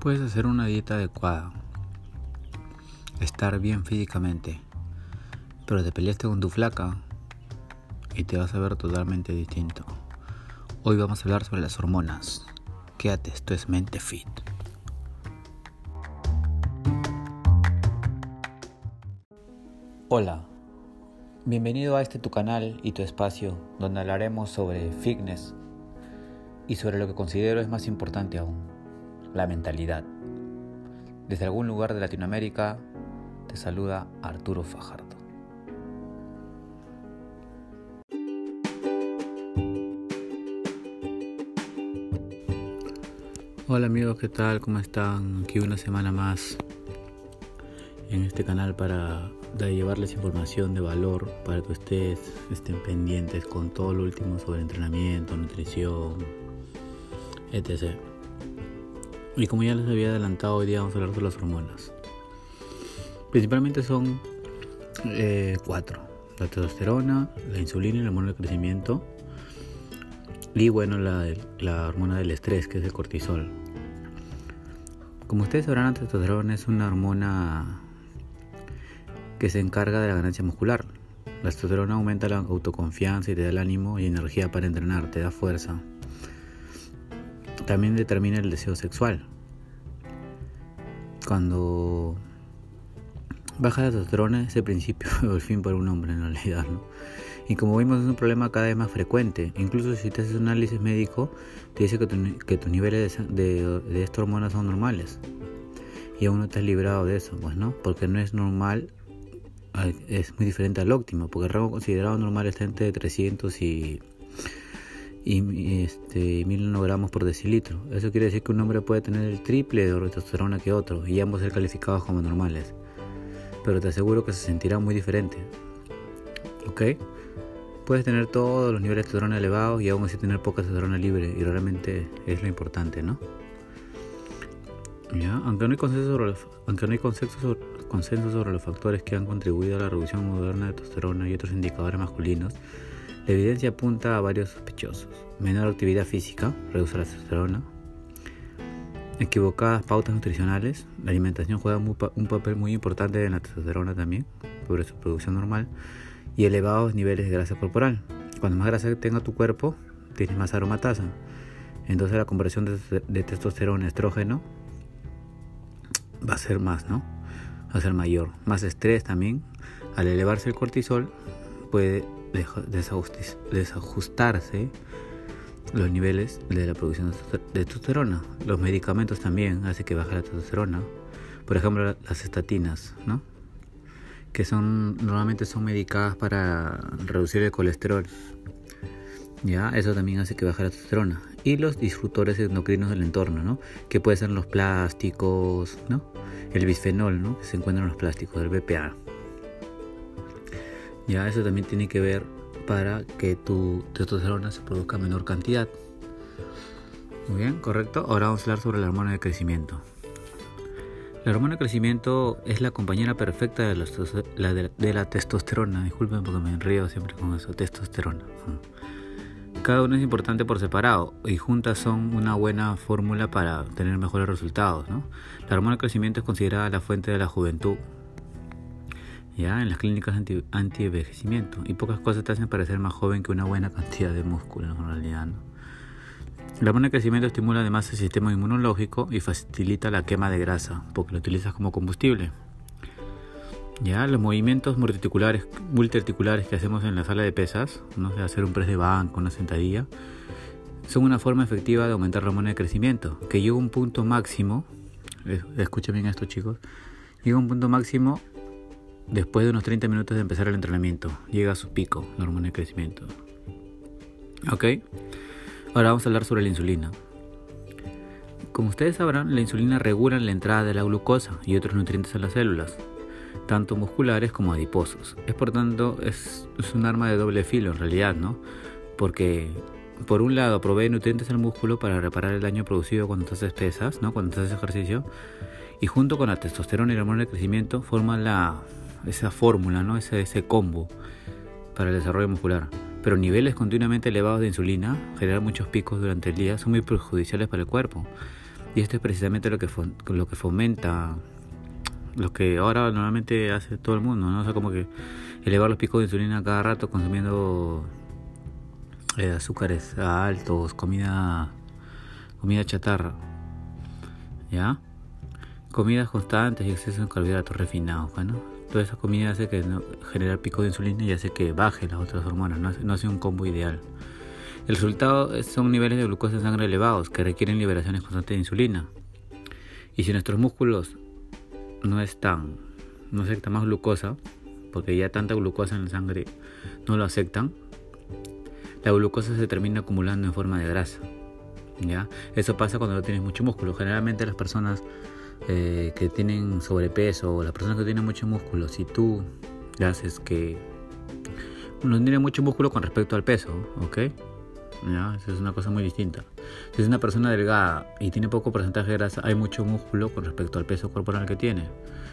Puedes hacer una dieta adecuada, estar bien físicamente, pero te peleaste con tu flaca y te vas a ver totalmente distinto. Hoy vamos a hablar sobre las hormonas. Quédate, esto es Mente Fit. Hola, bienvenido a este tu canal y tu espacio donde hablaremos sobre fitness y sobre lo que considero es más importante aún, la mentalidad. Desde algún lugar de Latinoamérica te saluda Arturo Fajardo. Hola amigos, ¿qué tal? ¿Cómo están? Aquí una semana más en este canal para llevarles información de valor para que ustedes estén pendientes con todo lo último sobre entrenamiento, nutrición, etc. Y como ya les había adelantado, hoy día vamos a hablar sobre las hormonas. Principalmente son eh, cuatro. La testosterona, la insulina y la hormona del crecimiento. Y bueno, la, la hormona del estrés, que es el cortisol. Como ustedes sabrán, la testosterona es una hormona que se encarga de la ganancia muscular. La testosterona aumenta la autoconfianza y te da el ánimo y energía para entrenar, te da fuerza también determina el deseo sexual. Cuando baja la testosterona es el principio el fin para un hombre en realidad. ¿no? Y como vimos es un problema cada vez más frecuente. Incluso si te haces un análisis médico, te dice que, tus niveles de, de, esta hormona son normales. Y aún no te has librado de eso, pues no, porque no es normal, es muy diferente al óptimo, porque el rango considerado normal está entre 300 y y, este, 1000 nanogramos por decilitro. Eso quiere decir que un hombre puede tener el triple de testosterona que otro y ambos ser calificados como normales. Pero te aseguro que se sentirá muy diferente. ¿Ok? Puedes tener todos los niveles de testosterona elevados y aún así tener poca testosterona libre y realmente es lo importante, ¿no? ¿Ya? Aunque no hay consenso sobre los, aunque no hay consenso sobre, consenso sobre los factores que han contribuido a la reducción moderna de testosterona y otros indicadores masculinos, la evidencia apunta a varios sospechosos. Menor actividad física, reduce la testosterona. Equivocadas pautas nutricionales. La alimentación juega un papel muy importante en la testosterona también, sobre su producción normal. Y elevados niveles de grasa corporal. Cuando más grasa tenga tu cuerpo, tienes más aromatasa. Entonces la conversión de, de testosterona a estrógeno va a ser más, ¿no? Va a ser mayor. Más estrés también. Al elevarse el cortisol, puede desajustarse los niveles de la producción de testosterona. Los medicamentos también hacen que baje la testosterona. Por ejemplo, las estatinas, ¿no? que son normalmente son medicadas para reducir el colesterol. Ya, eso también hace que baje la testosterona. Y los disruptores endocrinos del entorno, ¿no? Que pueden ser los plásticos, ¿no? El bisfenol, ¿no? Que se encuentra en los plásticos, el BPA. Ya eso también tiene que ver para que tu testosterona se produzca en menor cantidad. Muy bien, correcto. Ahora vamos a hablar sobre la hormona de crecimiento. La hormona de crecimiento es la compañera perfecta de la, testosterona. Disculpen porque me enrío siempre con eso, testosterona. Cada uno es importante por separado y juntas son una buena fórmula para tener mejores resultados. La hormona de crecimiento es considerada la fuente de la juventud, ya en las clínicas anti-envejecimiento. y pocas cosas te hacen parecer más joven que una buena cantidad de músculo en realidad. ¿no? La hormona de crecimiento estimula además el sistema inmunológico y facilita la quema de grasa porque lo utilizas como combustible. Ya, los movimientos multiarticulares, multiarticulares que hacemos en la sala de pesas, no sé, hacer un press de banco, una sentadilla, son una forma efectiva de aumentar la hormona de crecimiento, que llega a un punto máximo, escuchen bien esto chicos, llega a un punto máximo Después de unos 30 minutos de empezar el entrenamiento, llega a su pico, la hormona de crecimiento. ¿Ok? Ahora vamos a hablar sobre la insulina. Como ustedes sabrán, la insulina regula la entrada de la glucosa y otros nutrientes a las células, tanto musculares como adiposos. Es por tanto, es, un arma de doble filo en realidad, ¿no? Porque por un lado provee nutrientes al músculo para reparar el daño producido cuando haces pesas, ¿no? Cuando haces ejercicio. Y junto con la testosterona y la hormona de crecimiento forman la esa fórmula, ¿no? ese, ese combo para el desarrollo muscular. Pero niveles continuamente elevados de insulina, generar muchos picos durante el día, son muy perjudiciales para el cuerpo. Y esto es precisamente lo que, lo que fomenta, lo que ahora normalmente hace todo el mundo, ¿no? O sea, como que elevar los picos de insulina cada rato consumiendo eh, azúcares altos, comida, comida chatarra, ¿ya? Comidas constantes y exceso de carbohidratos refinados, ¿no? Toda esa comida hace que no, genera pico de insulina y hace que baje las otras hormonas, no no hace un combo ideal. El resultado son niveles de glucosa en sangre elevados que requieren liberaciones constantes de insulina. Y si nuestros músculos no están, no aceptan más glucosa, porque ya tanta glucosa en la sangre no lo aceptan, la glucosa se termina acumulando en forma de grasa. ¿ya? Eso pasa cuando no tienes mucho músculo. Generalmente las personas eh, que tienen sobrepeso o las personas que tienen mucho músculo, si tú le haces que no tiene mucho músculo con respecto al peso, ¿ok? ¿ya? Eso es una cosa muy distinta. Si es una persona delgada y tiene poco porcentaje de grasa, hay mucho músculo con respecto al peso corporal que tiene.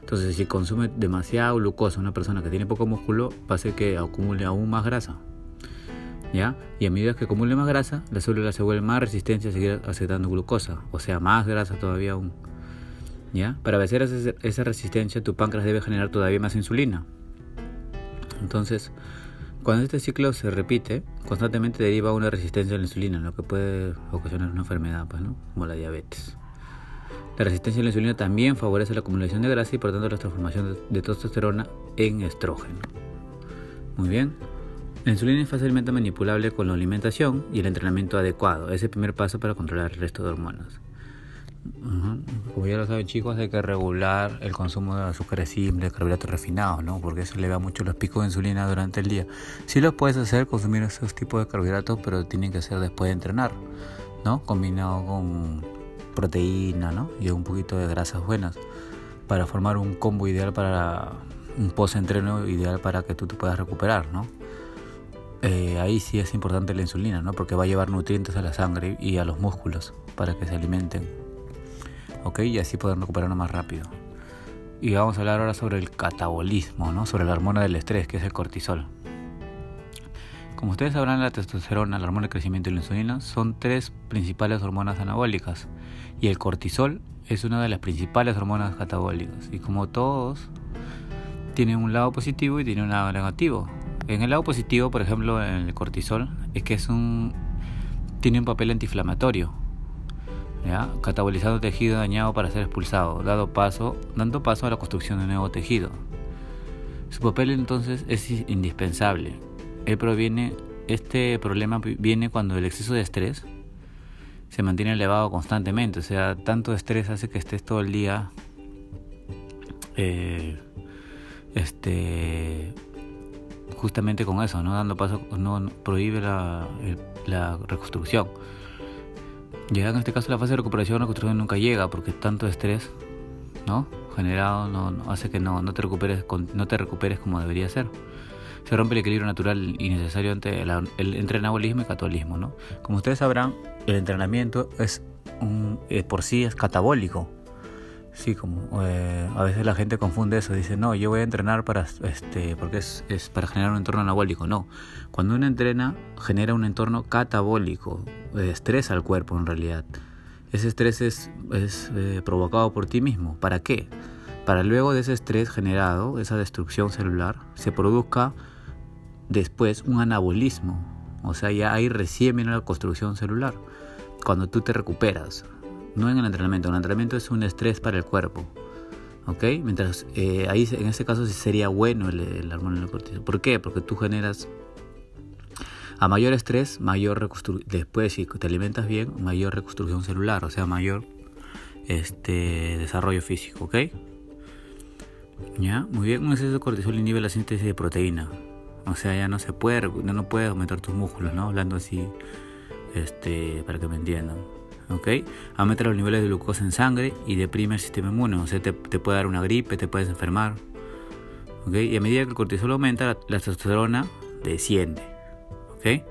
Entonces, si consume demasiada glucosa una persona que tiene poco músculo, hacer que acumule aún más grasa. ¿Ya? Y a medida que acumule más grasa, la célula se vuelve más resistente a seguir aceptando glucosa, o sea, más grasa todavía aún. Para vencer esa resistencia, tu páncreas debe generar todavía más insulina. Entonces, cuando este ciclo se repite, constantemente deriva una resistencia a la insulina, lo que puede ocasionar una enfermedad, pues, como la diabetes. La resistencia a la insulina también favorece la acumulación de grasa y por tanto la transformación de testosterona en estrógeno. Muy bien. La insulina es fácilmente manipulable con la alimentación y el entrenamiento adecuado. Es el primer paso para controlar el resto de hormonas. Como ya lo saben chicos, hay que regular el consumo de azúcares simples, carbohidratos refinados, ¿no? Porque eso eleva mucho los picos de insulina durante el día. Sí lo puedes hacer, consumir esos tipos de carbohidratos, pero tienen que ser después de entrenar, ¿no? Combinado con proteína, ¿no? Y un poquito de grasas buenas para formar un combo ideal para un post-entreno ideal para que tú te puedas recuperar, ¿no? Eh, ahí sí es importante la insulina, ¿no? Porque va a llevar nutrientes a la sangre y a los músculos para que se alimenten ¿ok? Y así poder recuperarnos más rápido. Y vamos a hablar ahora sobre el catabolismo, ¿no? Sobre la hormona del estrés, que es el cortisol. Como ustedes sabrán, la testosterona, la hormona de crecimiento y la insulina son tres principales hormonas anabólicas. Y el cortisol es una de las principales hormonas catabólicas. Y como todos, tienen un lado positivo y tienen un lado negativo. En el lado positivo, por ejemplo, en el cortisol, es que es un, tiene un papel antiinflamatorio catabolizando tejido dañado para ser expulsado, dado paso, dando paso a la construcción de nuevo tejido. Su papel entonces es indispensable. Él proviene, este problema viene cuando el exceso de estrés se mantiene elevado constantemente, o sea, tanto estrés hace que estés todo el día eh, este justamente con eso, no dando paso, no, prohíbe la, la reconstrucción. Llega en este caso la fase de recuperación, la reconstrucción nunca llega porque tanto estrés, ¿no? Generado no, hace que no, no, te recuperes, no te recuperes como debería ser. Se rompe el equilibrio natural y necesario entre el, el, anabolismo y catabolismo, ¿no? Como ustedes sabrán, el entrenamiento es un, eh, por sí es catabólico. Sí, como eh, a veces la gente confunde eso, dice, no, yo voy a entrenar para, este, porque es, es, para generar un entorno anabólico. No, cuando uno entrena, genera un entorno catabólico, estresa al cuerpo en realidad. Ese estrés es, es eh, provocado por ti mismo. ¿Para qué? Para luego de ese estrés generado, esa destrucción celular, se produzca después un anabolismo. O sea, ya ahí recién viene la construcción celular. Cuando tú te recuperas, no en el entrenamiento. El entrenamiento es un estrés para el cuerpo. ¿Ok? Mientras eh, ahí en ese caso sí sería bueno el, el hormona del cortisol. ¿Por qué? Porque tú generas a mayor estrés, mayor reconstrucción. Después, si te alimentas bien, mayor reconstrucción celular, o sea, mayor este desarrollo físico, ¿ok? Ya, muy bien. Un exceso de cortisol inhibe la síntesis de proteína. O sea, ya no se puede, no puedes aumentar tus músculos, ¿no? Hablando así, este, para que me entiendan. ¿Ok? Aumenta los niveles de glucosa en sangre y deprime el sistema inmune, o sea, te, puede dar una gripe, te puedes enfermar, ¿ok? Y a medida que el cortisol aumenta, la, testosterona desciende, ¿ok?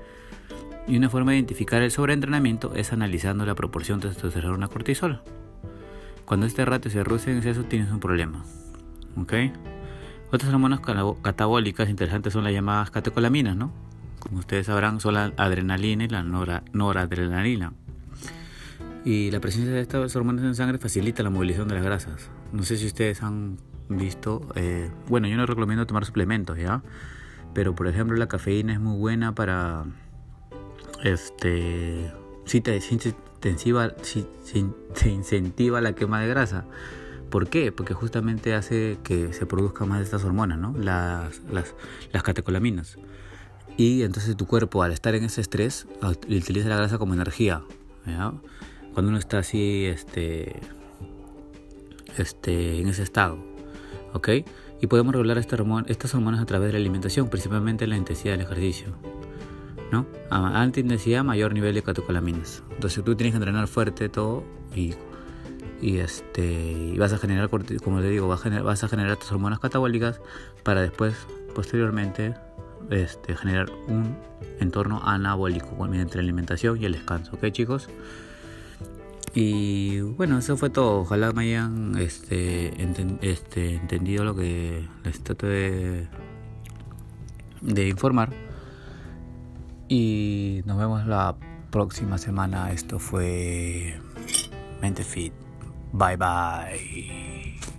Y una forma de identificar el sobreentrenamiento es analizando la proporción de testosterona cortisol. Cuando este ratio se reduce en exceso, tienes un problema, ¿ok? Otras hormonas catabólicas interesantes son las llamadas catecolaminas, ¿no? Como ustedes sabrán, son la adrenalina y la noradrenalina. Y la presencia de estas hormonas en sangre facilita la movilización de las grasas. No sé si ustedes han visto, eh, bueno, yo no recomiendo tomar suplementos, ¿ya? Pero por ejemplo la cafeína es muy buena para, este, si te, si incentiva, si, si, incentiva la quema de grasa. ¿Por qué? Porque justamente hace que se produzcan más de estas hormonas, ¿no? Las, las, las catecolaminas. Y entonces tu cuerpo, al estar en ese estrés, utiliza la grasa como energía. Cuando uno está así, este, este, en ese estado. ¿Ok? Y podemos regular estas hormonas a través de la alimentación, principalmente la intensidad del ejercicio. ¿no? A alta intensidad, mayor nivel de catecolaminas. Entonces tú tienes que entrenar fuerte todo y, y este, y vas a generar, como te digo, vas a generar, vas a generar tus hormonas catabólicas para después, posteriormente, este, generar un entorno anabólico entre la alimentación y el descanso. ¿Ok, chicos? Y bueno, eso fue todo. Ojalá me hayan este, este, entendido lo que les trato de, de informar. Y nos vemos la próxima semana. Esto fue Mente Fit. Bye bye.